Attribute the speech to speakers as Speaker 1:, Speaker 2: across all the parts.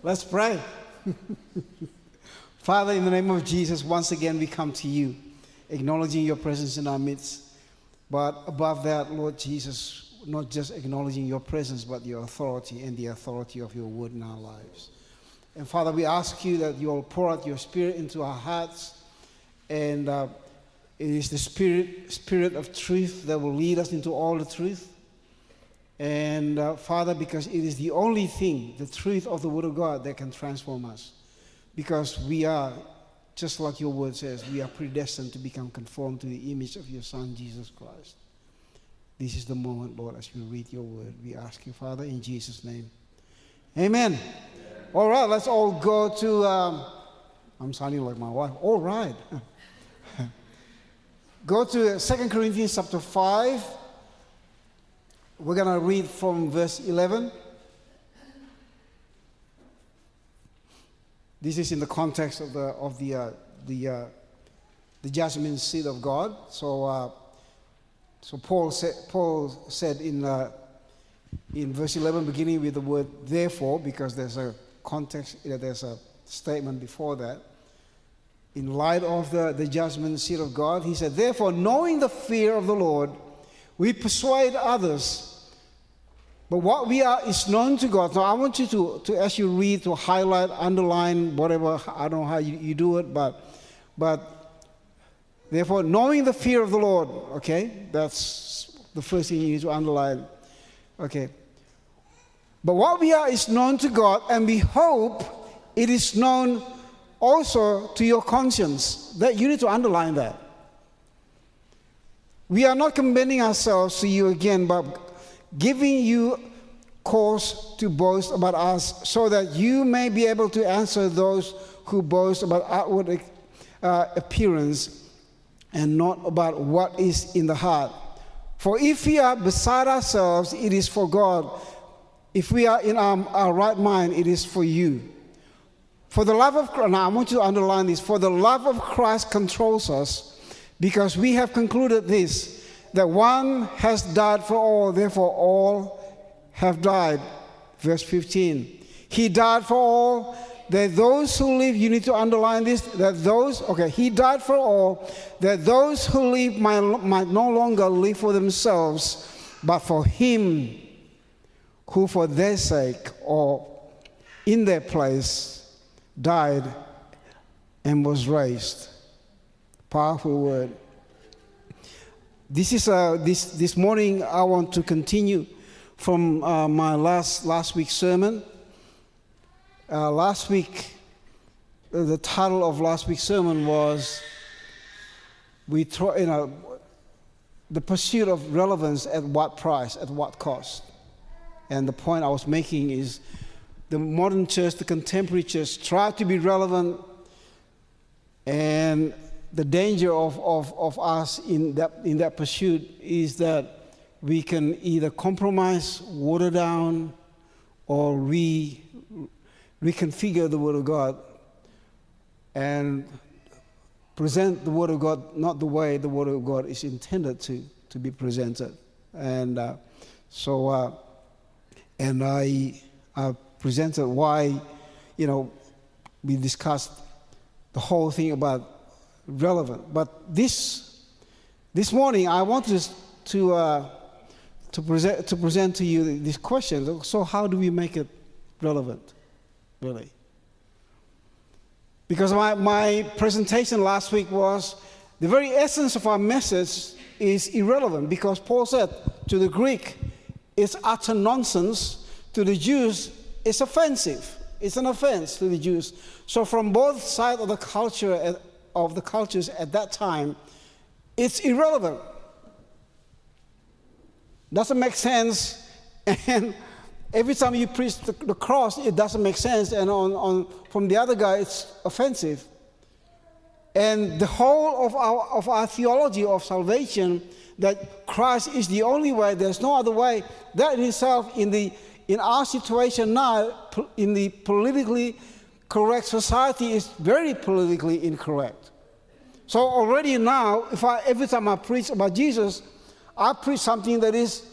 Speaker 1: Let's pray. Father, in the name of Jesus, once again we come to you, acknowledging your presence in our midst. But above that, Lord Jesus, not just acknowledging your presence, but your authority and the authority of your word in our lives. And Father, we ask you that you'll pour out your spirit into our hearts. And uh, it is the spirit, spirit of truth that will lead us into all the truth. And uh, Father, because it is the only thing, the truth of the Word of God, that can transform us. Because we are, just like your word says, we are predestined to become conformed to the image of your Son, Jesus Christ. This is the moment, Lord, as we read your word. We ask you, Father, in Jesus' name. Amen. All right, let's all go to. Um, I'm sounding like my wife. All right. go to 2 Corinthians chapter 5. We're going to read from verse 11. This is in the context of the, of the, uh, the, uh, the judgment seat of God. So, uh, so Paul, said, Paul said in, uh, in verse 11, beginning with the word therefore, because there's a context, there's a statement before that. In light of the, the judgment seat of God, he said, Therefore, knowing the fear of the Lord, we persuade others but what we are is known to God. Now, I want you to, to as you read, to highlight, underline, whatever. I don't know how you, you do it, but, but therefore, knowing the fear of the Lord, okay, that's the first thing you need to underline. Okay. But what we are is known to God, and we hope it is known also to your conscience. That you need to underline that. We are not commending ourselves to you again, but giving you cause to boast about us, so that you may be able to answer those who boast about outward uh, appearance and not about what is in the heart. For if we are beside ourselves, it is for God. If we are in our, our right mind, it is for you. For the love of Christ, now I want you to underline this for the love of Christ controls us because we have concluded this that one has died for all, therefore all have died. Verse 15. He died for all, that those who live, you need to underline this, that those, okay, he died for all, that those who live might, might no longer live for themselves, but for him who for their sake or in their place died and was raised. Powerful word. This is uh, this this morning. I want to continue from uh, my last last week's sermon. Uh, last week, uh, the title of last week's sermon was "We try, you know, the pursuit of relevance at what price, at what cost." And the point I was making is, the modern church, the contemporary church, try to be relevant and the danger of, of, of us in that, in that pursuit is that we can either compromise, water down, or re, reconfigure the Word of God and present the Word of God not the way the Word of God is intended to, to be presented. And uh, so, uh, and I, I presented why, you know, we discussed the whole thing about relevant. But this, this morning, I want to, to, uh, to, present, to present to you this question. So, how do we make it relevant, really? Because my, my presentation last week was the very essence of our message is irrelevant because Paul said to the Greek, it's utter nonsense. To the Jews, it's offensive. It's an offense to the Jews. So, from both sides of the culture of the cultures at that time, it's irrelevant. Doesn't make sense. And every time you preach the, the cross, it doesn't make sense. And on, on, from the other guy, it's offensive. And the whole of our, of our theology of salvation, that Christ is the only way, there's no other way, that in itself, in, the, in our situation now, in the politically correct society is very politically incorrect. So already now, if I, every time I preach about Jesus, I preach something that is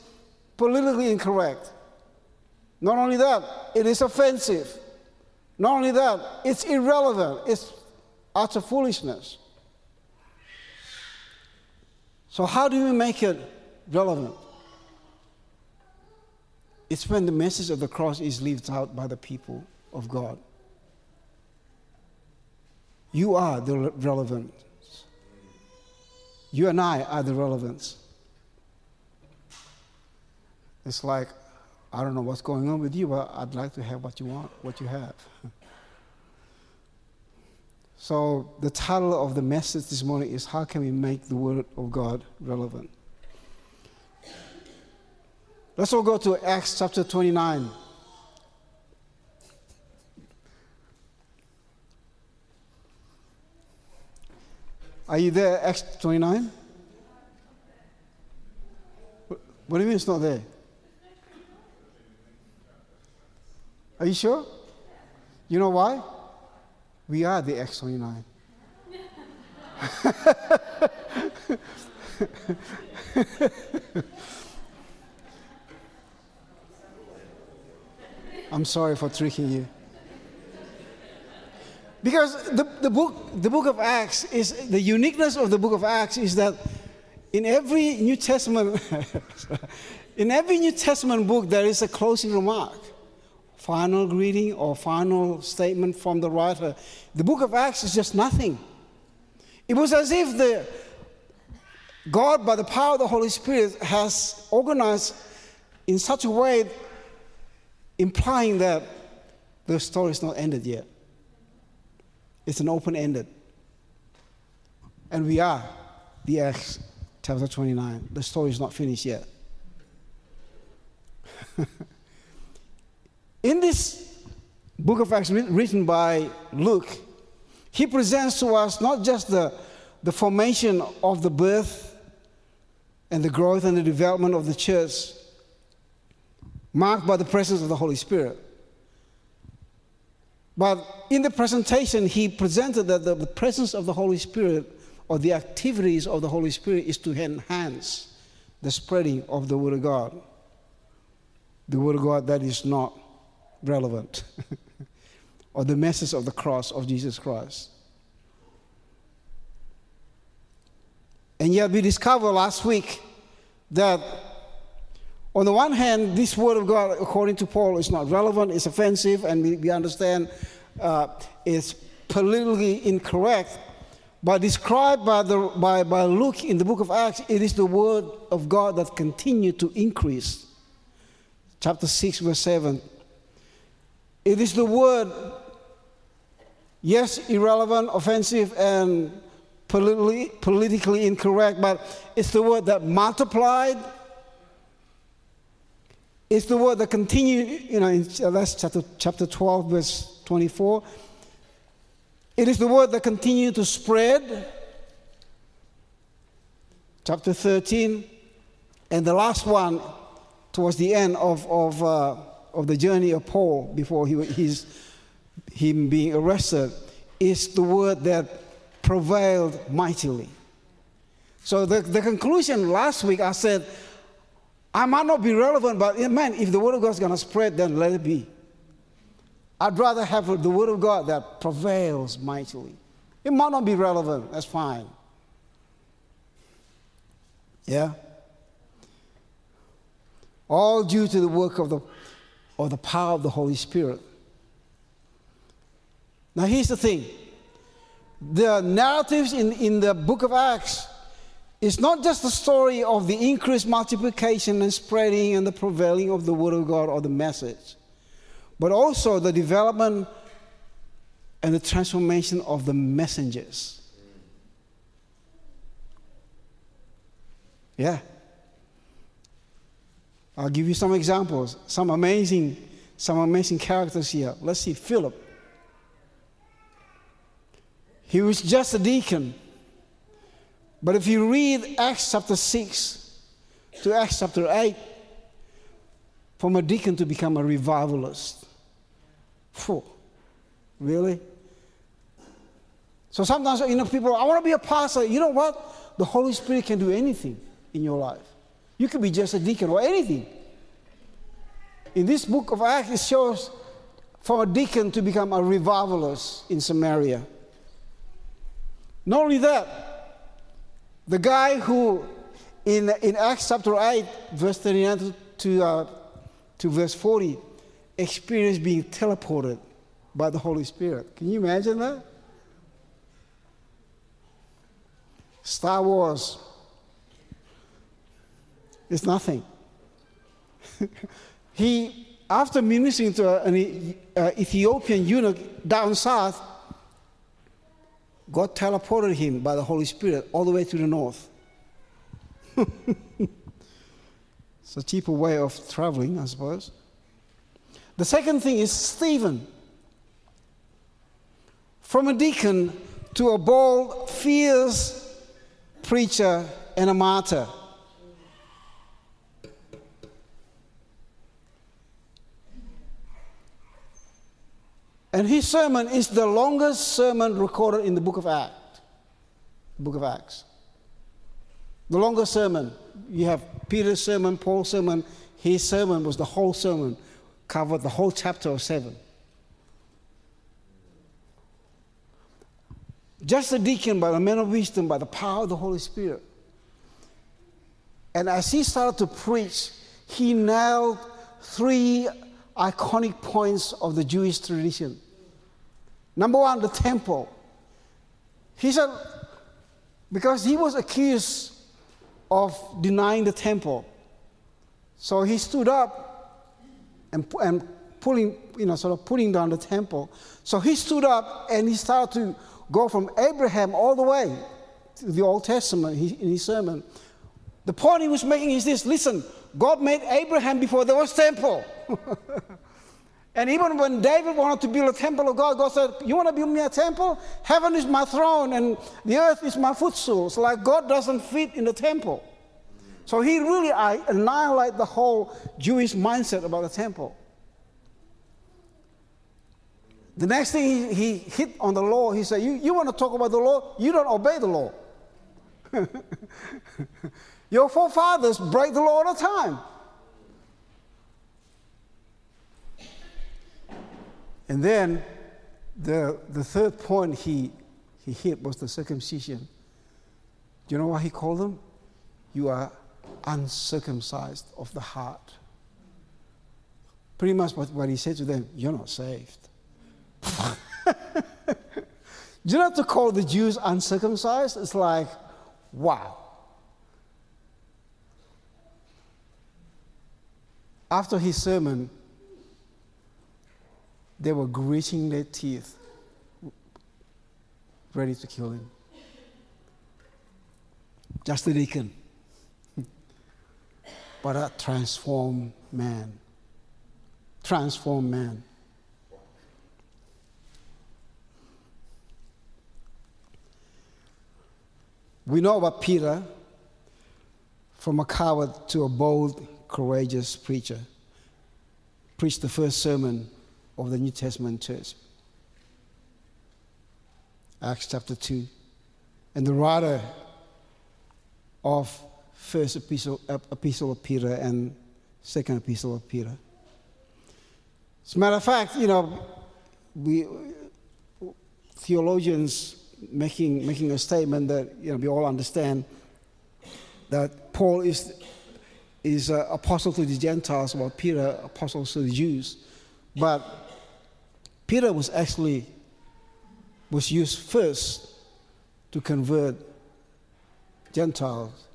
Speaker 1: politically incorrect. Not only that, it is offensive. Not only that, it's irrelevant, it's utter foolishness. So, how do we make it relevant? It's when the message of the cross is lived out by the people of God. You are the relevance. You and I are the relevance. It's like, I don't know what's going on with you, but I'd like to have what you want, what you have. so, the title of the message this morning is How Can We Make the Word of God Relevant? Let's all go to Acts chapter 29. Are you there, Acts 29? What do you mean it's not there? Are you sure? You know why? We are the Acts 29. I'm sorry for tricking you. Because the, the, book, the book of Acts is the uniqueness of the book of Acts is that in every New Testament, in every New Testament book, there is a closing remark, final greeting or final statement from the writer. The book of Acts is just nothing. It was as if the God, by the power of the Holy Spirit, has organized in such a way, implying that the story is not ended yet. It's an open ended. And we are the Acts chapter 29. The story is not finished yet. In this book of Acts written by Luke, he presents to us not just the, the formation of the birth and the growth and the development of the church, marked by the presence of the Holy Spirit, but in the presentation, he presented that the, the presence of the Holy Spirit or the activities of the Holy Spirit is to enhance the spreading of the Word of God. The Word of God that is not relevant, or the message of the cross of Jesus Christ. And yet, we discovered last week that on the one hand, this word of God, according to Paul, is not relevant, it's offensive, and we, we understand uh, it's politically incorrect. But described by, the, by, by Luke in the book of Acts, it is the word of God that continued to increase. Chapter 6, verse 7. It is the word, yes, irrelevant, offensive, and politically, politically incorrect, but it's the word that multiplied it's the word that continued, you know, in that's chapter, chapter 12, verse 24. It is the word that continued to spread. Chapter 13. And the last one, towards the end of, of, uh, of the journey of Paul before he, his, him being arrested, is the word that prevailed mightily. So the, the conclusion last week, I said, I might not be relevant, but man, if the Word of God is going to spread, then let it be. I'd rather have the Word of God that prevails mightily. It might not be relevant, that's fine. Yeah? All due to the work of the, of the power of the Holy Spirit. Now, here's the thing the narratives in, in the book of Acts it's not just the story of the increased multiplication and spreading and the prevailing of the Word of God or the message, but also the development and the transformation of the messengers. Yeah. I'll give you some examples, some amazing, some amazing characters here. Let's see, Philip. He was just a deacon. But if you read Acts chapter 6 to Acts chapter 8, from a deacon to become a revivalist. Phew, really? So sometimes, you know, people, I want to be a pastor. You know what? The Holy Spirit can do anything in your life. You could be just a deacon or anything. In this book of Acts, it shows from a deacon to become a revivalist in Samaria. Not only that, the guy who in, in Acts chapter 8, verse 39 to, uh, to verse 40, experienced being teleported by the Holy Spirit. Can you imagine that? Star Wars It's nothing. he, after ministering to an uh, Ethiopian eunuch down south, God teleported him by the Holy Spirit all the way to the north. it's a cheaper way of traveling, I suppose. The second thing is Stephen. From a deacon to a bold, fierce preacher and a martyr. And his sermon is the longest sermon recorded in the book of Acts. Book of Acts. The longest sermon. You have Peter's sermon, Paul's sermon. His sermon was the whole sermon, covered the whole chapter of seven. Just a deacon by the man of wisdom, by the power of the Holy Spirit. And as he started to preach, he nailed three iconic points of the Jewish tradition. Number one, the temple. He said, because he was accused of denying the temple. So he stood up and, and pulling, you know, sort of putting down the temple. So he stood up and he started to go from Abraham all the way to the Old Testament in his sermon. The point he was making is this listen, God made Abraham before there was temple. And even when David wanted to build a temple of God, God said, You want to build me a temple? Heaven is my throne and the earth is my footstool. So, like, God doesn't fit in the temple. So, he really annihilated the whole Jewish mindset about the temple. The next thing he, he hit on the law, he said, You, you want to talk about the law? You don't obey the law. Your forefathers break the law all the time. And then the, the third point he, he hit was the circumcision. Do you know what he called them? You are uncircumcised of the heart. Pretty much what, what he said to them, you're not saved. Do you know to call the Jews uncircumcised? It's like, wow. After his sermon, they were gritting their teeth, ready to kill him. Just a deacon, but a transformed man. Transformed man. We know about Peter from a coward to a bold, courageous preacher. Preached the first sermon of the New Testament church. Acts chapter 2. And the writer of first epistle, epistle of Peter and second epistle of Peter. As a matter of fact, you know, we theologians making, making a statement that you know, we all understand that Paul is, is uh, apostle to the Gentiles, while Peter apostle to the Jews. But Peter was actually was used first to convert Gentiles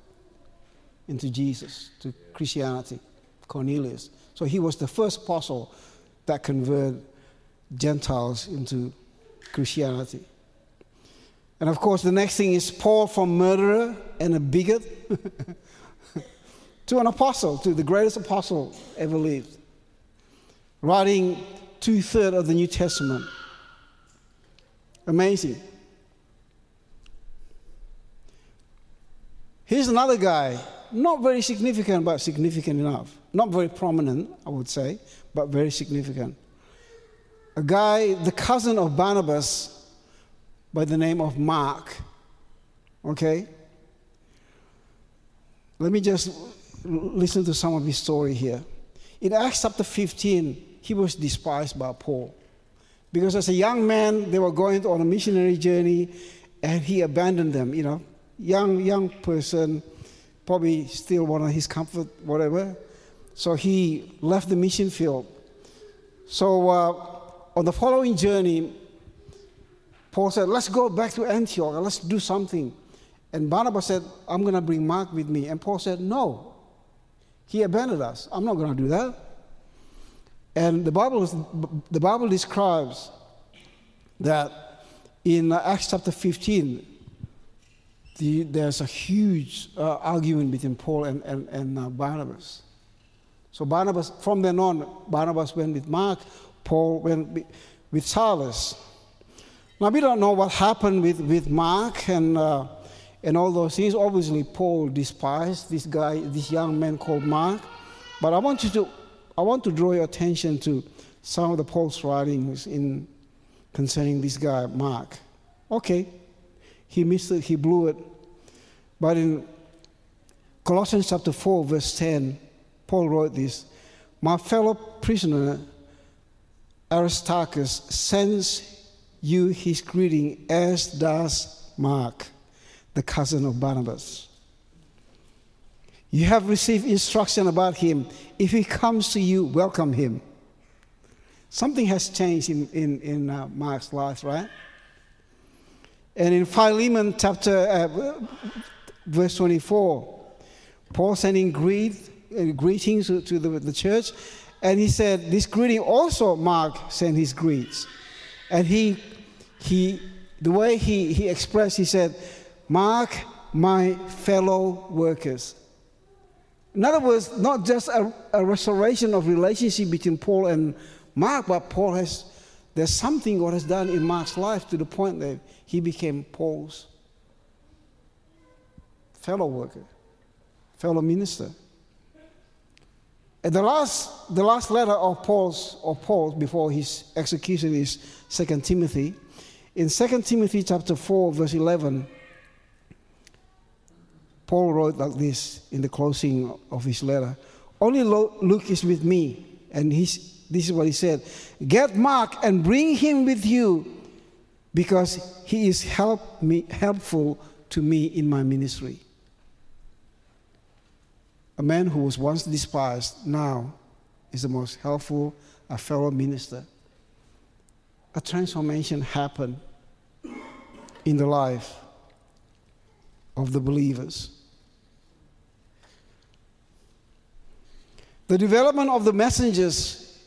Speaker 1: into Jesus, to Christianity, Cornelius. So he was the first apostle that converted Gentiles into Christianity. And of course, the next thing is Paul from murderer and a bigot to an apostle, to the greatest apostle ever lived, writing two thirds of the New Testament. Amazing. Here's another guy, not very significant, but significant enough. Not very prominent, I would say, but very significant. A guy, the cousin of Barnabas, by the name of Mark. Okay? Let me just listen to some of his story here. In Acts chapter 15, he was despised by Paul. Because as a young man, they were going on a missionary journey and he abandoned them, you know. Young, young person, probably still wanted his comfort, whatever. So he left the mission field. So uh, on the following journey, Paul said, Let's go back to Antioch and let's do something. And Barnabas said, I'm going to bring Mark with me. And Paul said, No. He abandoned us. I'm not going to do that. And the Bible, the Bible describes that in Acts chapter 15, the, there's a huge uh, argument between Paul and, and, and uh, Barnabas. So Barnabas, from then on, Barnabas went with Mark, Paul went with Silas. Now we don't know what happened with, with Mark and, uh, and all those things. Obviously, Paul despised this guy, this young man called Mark. But I want you to I want to draw your attention to some of the Paul's writings in concerning this guy, Mark. Okay, he missed it, he blew it. But in Colossians chapter 4, verse 10, Paul wrote this My fellow prisoner Aristarchus sends you his greeting, as does Mark, the cousin of Barnabas. You have received instruction about him. If he comes to you, welcome him. Something has changed in, in, in uh, Mark's life, right? And in Philemon chapter, uh, verse 24, Paul sending greet, uh, greetings to, to the, the church, and he said, This greeting also Mark sent his greets. And he, he the way he, he expressed, he said, Mark, my fellow workers. In other words, not just a, a restoration of relationship between Paul and Mark, but Paul has, there's something God has done in Mark's life to the point that he became Paul's fellow worker, fellow minister. And the last, the last letter of Paul's, of Paul before his execution is 2 Timothy. In 2 Timothy chapter 4, verse 11, Paul wrote like this in the closing of his letter Only Luke is with me. And he's, this is what he said Get Mark and bring him with you because he is help me, helpful to me in my ministry. A man who was once despised now is the most helpful, a fellow minister. A transformation happened in the life of the believers. The development of the messengers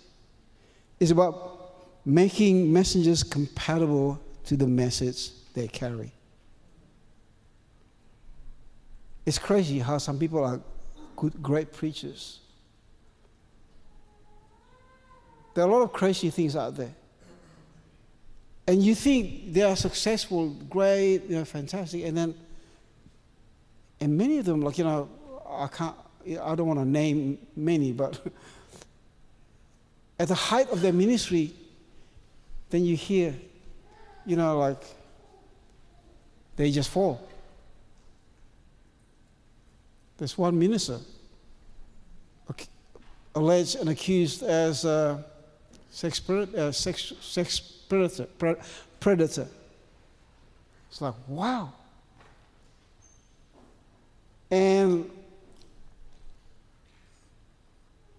Speaker 1: is about making messengers compatible to the message they carry. It's crazy how some people are good, great preachers. There are a lot of crazy things out there. And you think they are successful, great, you know, fantastic, and then, and many of them, like, you know, I can't, I don't want to name many, but at the height of their ministry, then you hear, you know, like they just fall. There's one minister alleged and accused as a sex, uh, sex, sex predator, predator. It's like, wow. And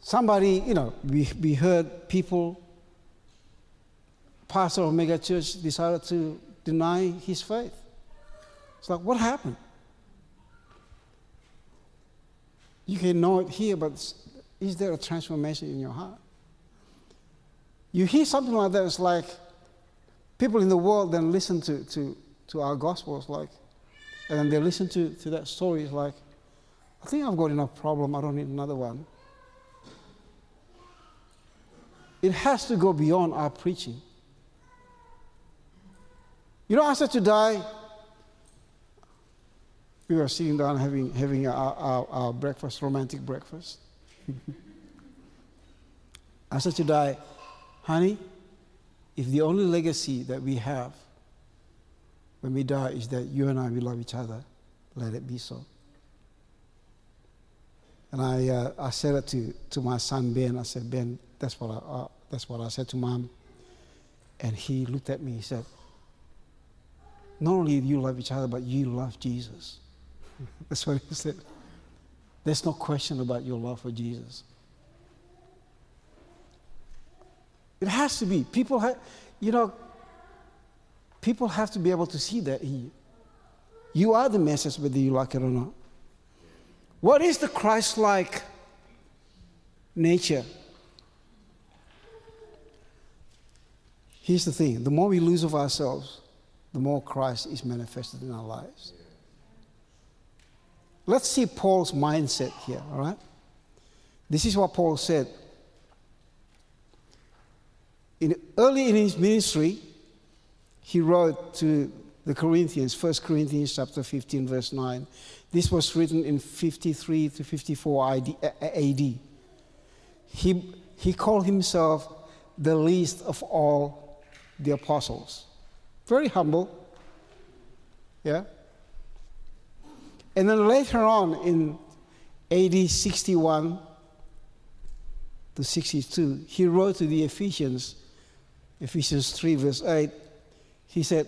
Speaker 1: somebody, you know, we, we heard people, pastor of mega church decided to deny his faith. It's like, what happened? You can know it here, but is there a transformation in your heart? You hear something like that, it's like people in the world then listen to, to, to our gospels, like, and then they listen to, to that story, it's like, I think I've got enough problem, I don't need another one. It has to go beyond our preaching. You know, I said to die, we were sitting down having, having our, our, our breakfast, romantic breakfast. I said to die, honey, if the only legacy that we have when we die is that you and I, we love each other, let it be so. And I, uh, I said it to, to my son Ben. I said, Ben, that's what I, uh, that's what I said to mom. And he looked at me, he said, Not only do you love each other, but you love Jesus. That's what he said. There's no question about your love for Jesus. It has to be. People have, you know, people have to be able to see that in you. You are the message, whether you like it or not. What is the Christ like nature? Here's the thing the more we lose of ourselves, the more Christ is manifested in our lives. Let's see Paul's mindset here, all right? This is what Paul said. In, early in his ministry, he wrote to the Corinthians, 1 Corinthians chapter 15, verse 9. This was written in 53 to 54 AD. He, he called himself the least of all the apostles. Very humble. Yeah? And then later on in AD 61 to 62, he wrote to the Ephesians, Ephesians 3, verse 8, he said,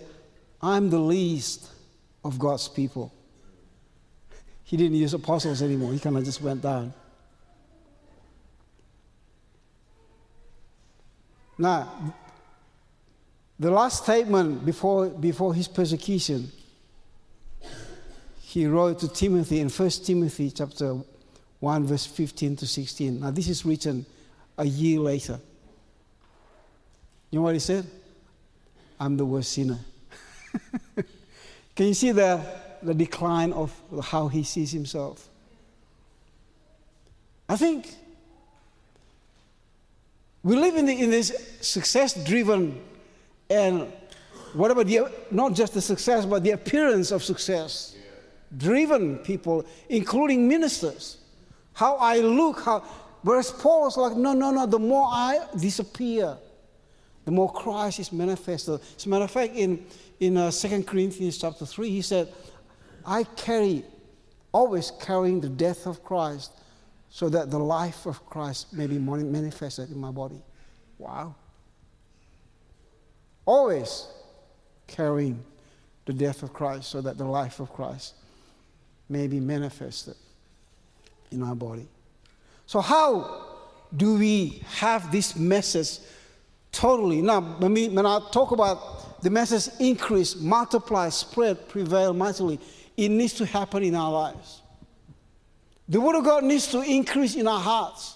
Speaker 1: I'm the least of God's people. He didn't use apostles anymore, he kind of just went down. Now, the last statement before, before his persecution, he wrote to Timothy in 1 Timothy chapter 1, verse 15 to 16. Now, this is written a year later. You know what he said? I'm the worst sinner. Can you see the, the decline of how he sees himself? I think we live in, the, in this success driven and whatever the, not just the success, but the appearance of success driven people, including ministers. How I look, how, whereas Paul was like, no, no, no, the more I disappear, the more Christ is manifested. As a matter of fact, in, in uh, 2 Corinthians chapter 3, he said, I carry, always carrying the death of Christ so that the life of Christ may be manifested in my body. Wow. Always carrying the death of Christ so that the life of Christ may be manifested in our body. So, how do we have this message totally? Now, when, we, when I talk about the message increase, multiply, spread, prevail mightily, it needs to happen in our lives. The Word of God needs to increase in our hearts,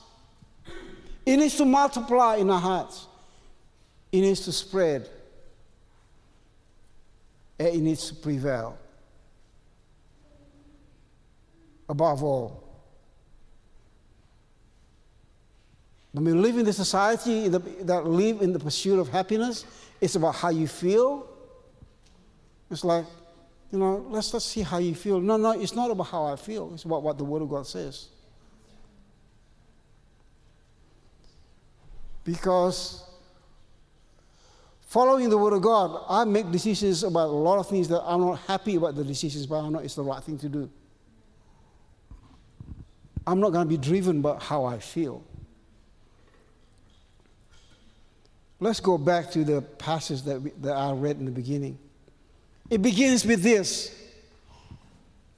Speaker 1: it needs to multiply in our hearts, it needs to spread, it needs to prevail above all. When we live in the society that live in the pursuit of happiness, it's about how you feel. It's like, you know, let's, let's see how you feel. No, no, it's not about how I feel. It's about what the Word of God says. Because following the Word of God, I make decisions about a lot of things that I'm not happy about the decisions, but I know it's the right thing to do. I'm not going to be driven by how I feel. Let's go back to the passage that, we, that I read in the beginning. It begins with this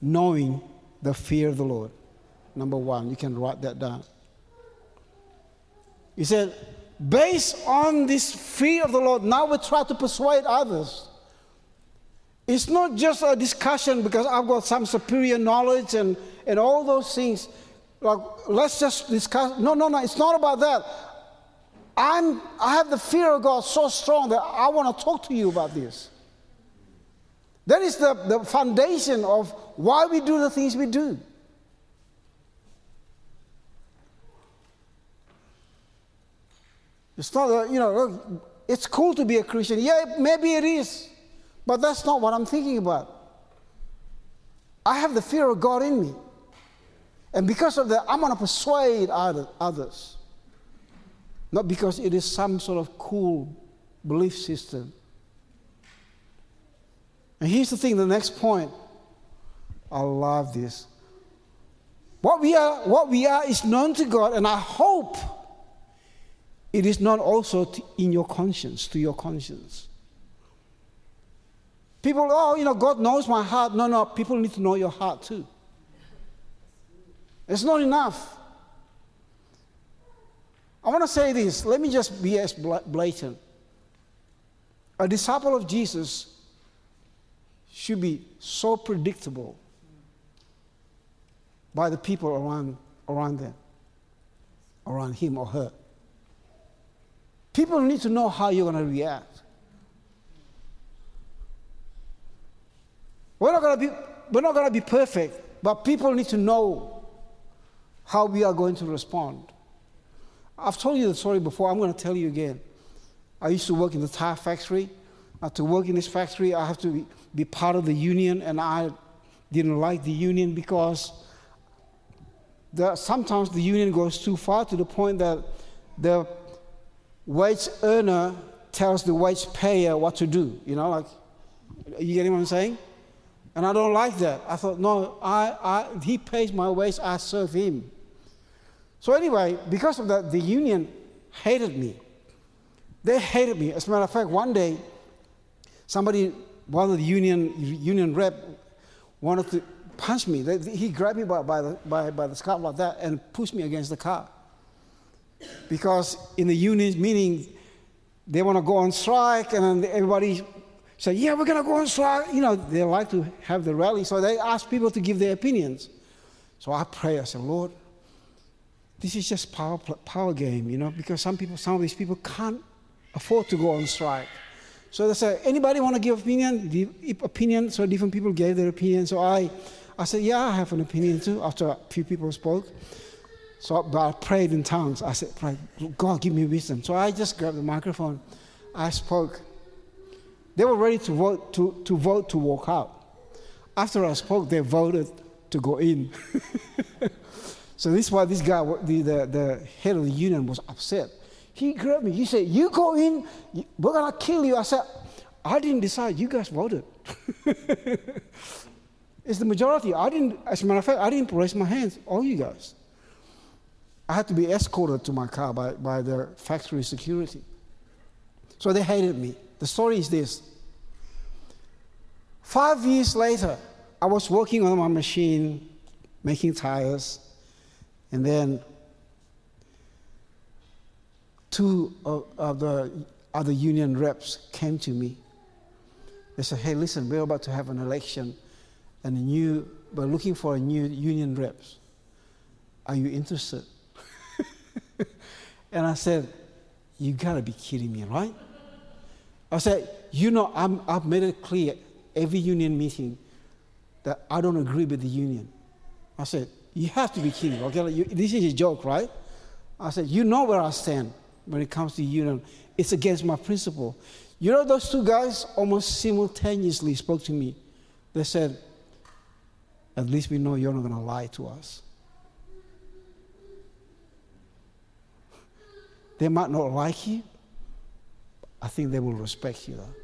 Speaker 1: knowing the fear of the Lord. Number one, you can write that down. He said, based on this fear of the Lord, now we try to persuade others. It's not just a discussion because I've got some superior knowledge and, and all those things like, let's just discuss. No, no, no, it's not about that. I'm, I have the fear of God so strong that I want to talk to you about this. That is the, the foundation of why we do the things we do. It's not, you know, it's cool to be a Christian. Yeah, maybe it is, but that's not what I'm thinking about. I have the fear of God in me. And because of that, I'm going to persuade others. Not because it is some sort of cool belief system. And here's the thing the next point. I love this. What we are, what we are is known to God, and I hope it is not also in your conscience, to your conscience. People, oh, you know, God knows my heart. No, no, people need to know your heart too. It's not enough. I want to say this. Let me just be as blatant. A disciple of Jesus should be so predictable by the people around, around them, around him or her. People need to know how you're going to react. We're not going to be, we're not going to be perfect, but people need to know how we are going to respond. I've told you the story before, I'm going to tell you again. I used to work in the tire factory. Uh, to work in this factory, I have to be, be part of the union, and I didn't like the union because the, sometimes the union goes too far to the point that the wage earner tells the wage payer what to do. You know, like, you getting what I'm saying? And I don't like that. I thought, no, I, I, he pays my wage, I serve him. So, anyway, because of that, the union hated me. They hated me. As a matter of fact, one day, somebody, one of the union, union rep, wanted to punch me. He grabbed me by, by, the, by, by the scalp like that and pushed me against the car. Because in the union meeting, they want to go on strike, and everybody say, Yeah, we're going to go on strike. You know, they like to have the rally, so they ask people to give their opinions. So I pray, I said, Lord, this is just power, power game, you know, because some people, some of these people can't afford to go on strike. So they said, anybody want to give opinion? Opinion. So different people gave their opinion. So I, I said, yeah, I have an opinion too. After a few people spoke, so but I prayed in tongues. I said, God, give me wisdom. So I just grabbed the microphone. I spoke. They were ready to vote to, to vote to walk out. After I spoke, they voted to go in. So this is why this guy, the, the, the head of the union, was upset. He grabbed me. He said, You go in, we're going to kill you. I said, I didn't decide. You guys voted. it's the majority. I didn't, as a matter of fact, I didn't raise my hands. All you guys. I had to be escorted to my car by, by the factory security. So they hated me. The story is this. Five years later, I was working on my machine, making tires. And then two of, of the other union reps came to me. They said, Hey, listen, we're about to have an election, and a new, we're looking for a new union reps. Are you interested? and I said, You gotta be kidding me, right? I said, You know, I'm, I've made it clear every union meeting that I don't agree with the union. I said, you have to be kidding. Okay, you, this is a joke, right? I said, You know where I stand when it comes to union. It's against my principle. You know, those two guys almost simultaneously spoke to me. They said, At least we know you're not going to lie to us. They might not like you. I think they will respect you, though.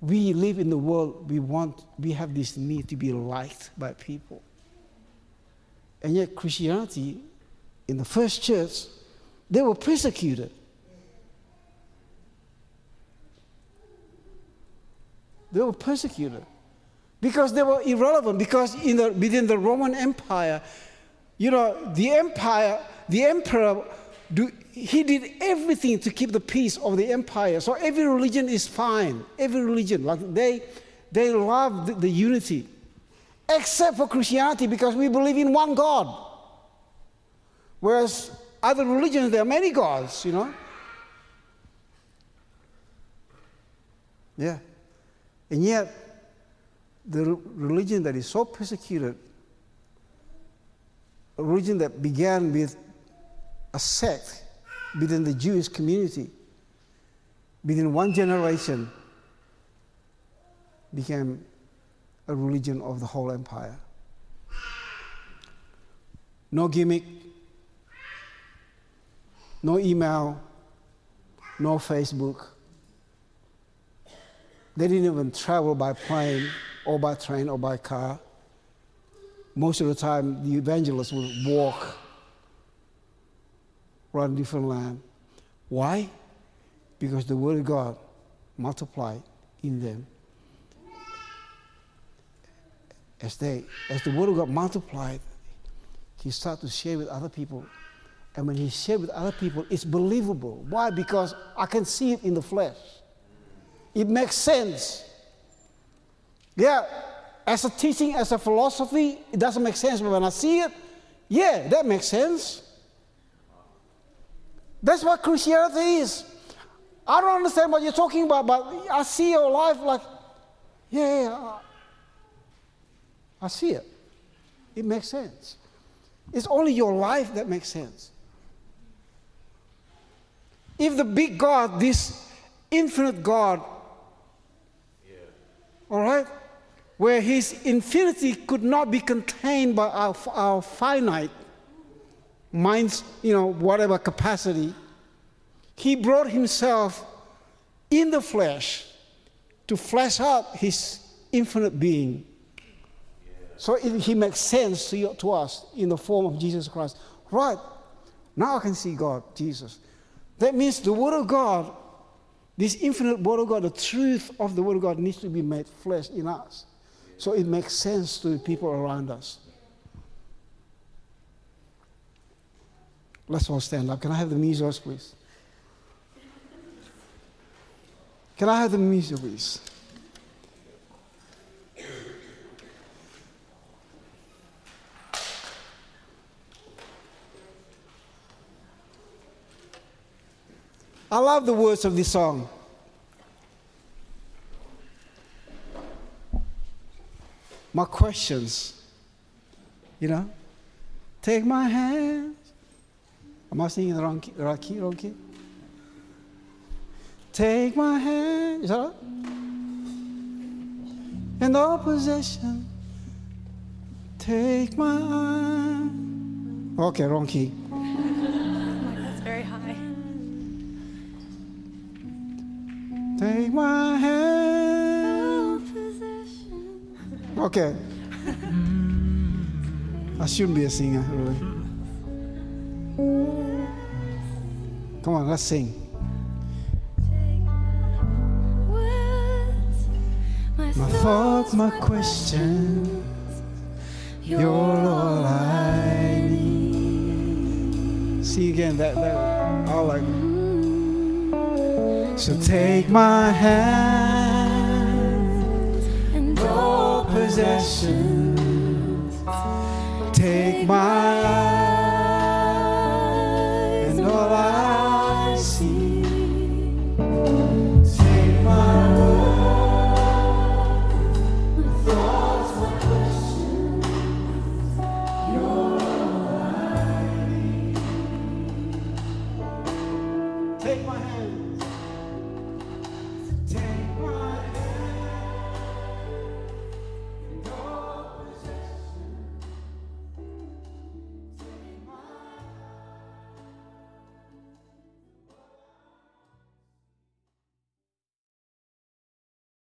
Speaker 1: we live in the world, we want, we have this need to be liked by people. And yet, Christianity, in the first church, they were persecuted. They were persecuted because they were irrelevant. Because in the, within the Roman Empire, you know, the empire, the emperor do, he did everything to keep the peace of the empire. So every religion is fine. Every religion, like they, they love the, the unity, except for Christianity because we believe in one God. Whereas other religions, there are many gods, you know. Yeah. And yet, the religion that is so persecuted, religion that began with a sect within the Jewish community, within one generation, became a religion of the whole empire. No gimmick, no email, no Facebook. They didn't even travel by plane or by train or by car. Most of the time, the evangelists would walk run a different land. Why? Because the Word of God multiplied in them. As, they, as the Word of God multiplied, he started to share with other people. And when he shared with other people, it's believable. Why? Because I can see it in the flesh. It makes sense. Yeah, as a teaching, as a philosophy, it doesn't make sense. But when I see it, yeah, that makes sense. That's what Christianity is. I don't understand what you're talking about, but I see your life like, yeah, yeah, I see it. It makes sense. It's only your life that makes sense. If the big God, this infinite God, yeah. all right, where his infinity could not be contained by our, our finite minds, you know, whatever capacity, he brought himself in the flesh to flesh out his infinite being. So it, he makes sense to, you, to us in the form of Jesus Christ. Right, now I can see God, Jesus. That means the Word of God, this infinite Word of God, the truth of the Word of God needs to be made flesh in us. So it makes sense to the people around us. Let's all stand up. Can I have the music, please? Can I have the music, please? I love the words of this song. My questions, you know, take my hand. Am I singing the wrong key? Right key, wrong key? Take my hand. Is that right? And all possession. Take my hand. Okay, wrong key.
Speaker 2: That's very high.
Speaker 1: Take my hand. Okay. I shouldn't be a singer, really. Come on, let's sing. My thoughts, my questions, you're all I need. See again that that all like. So take my hand possessions. Take my